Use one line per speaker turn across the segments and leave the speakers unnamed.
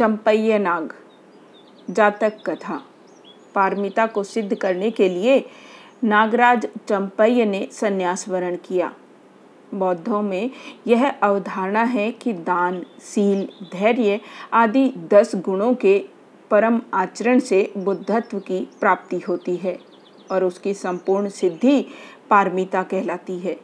चंपैय नाग। जातक कथा। पारमिता को सिद्ध करने के लिए नागराज चंपैय ने संन्यास वरण किया। बौद्धों में यह अवधारणा है कि दान, सील, धैर्य आदि दस गुणों के परम आचरण से बुद्धत्व की प्राप्ति होती है और उसकी संपूर्ण सिद्धि पारमिता कहलाती है।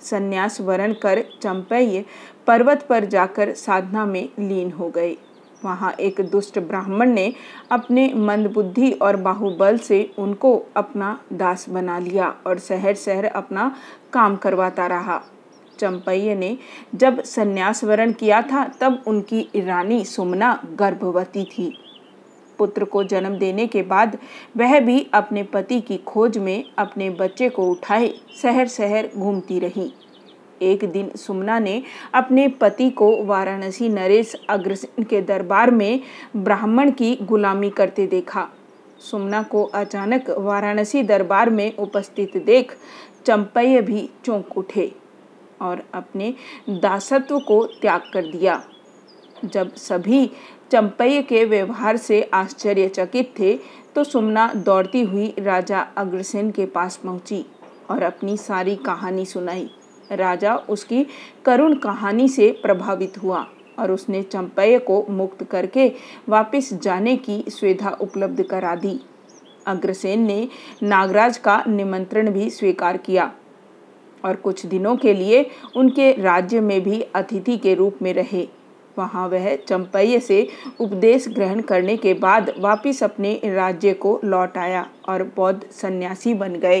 संन्यास वरण कर चंपैय पर्वत पर जाकर साधना में लीन हो गए। वहाँ एक दुष्ट ब्राह्मण ने अपने मंदबुद्धि और बाहुबल से उनको अपना दास बना लिया और शहर शहर अपना काम करवाता रहा। चंपैय ने जब संन्यास वरण किया था, तब उनकी रानी सुमना गर्भवती थी। पुत्र को जन्म देने के बाद वह भी अपने पति की खोज में अपने बच्चे को उठाए शहर शहर घूमती रही। एक दिन सुमना ने अपने पति को वाराणसी नरेश अग्रसेन के दरबार में ब्राह्मण की गुलामी करते देखा। सुमना को अचानक वाराणसी दरबार में उपस्थित देख चंपैय भी चौंक उठे और अपने दासत्व को त्याग कर दिया। जब सभी चंपैय के व्यवहार से आश्चर्यचकित थे तो सुमना दौड़ती हुई राजा अग्रसेन के पास पहुँची और अपनी सारी कहानी सुनाई। राजा उसकी करुण कहानी से प्रभावित हुआ और उसने चंपैय को मुक्त करके वापस जाने की सुविधा उपलब्ध करा दी। अग्रसेन ने नागराज का निमंत्रण भी स्वीकार किया और कुछ दिनों के लिए उनके राज्य में भी अतिथि के रूप में रहे। वहाँ वह चंपैय से उपदेश ग्रहण करने के बाद वापस अपने राज्य को लौट आया और बौद्ध सन्यासी बन गए।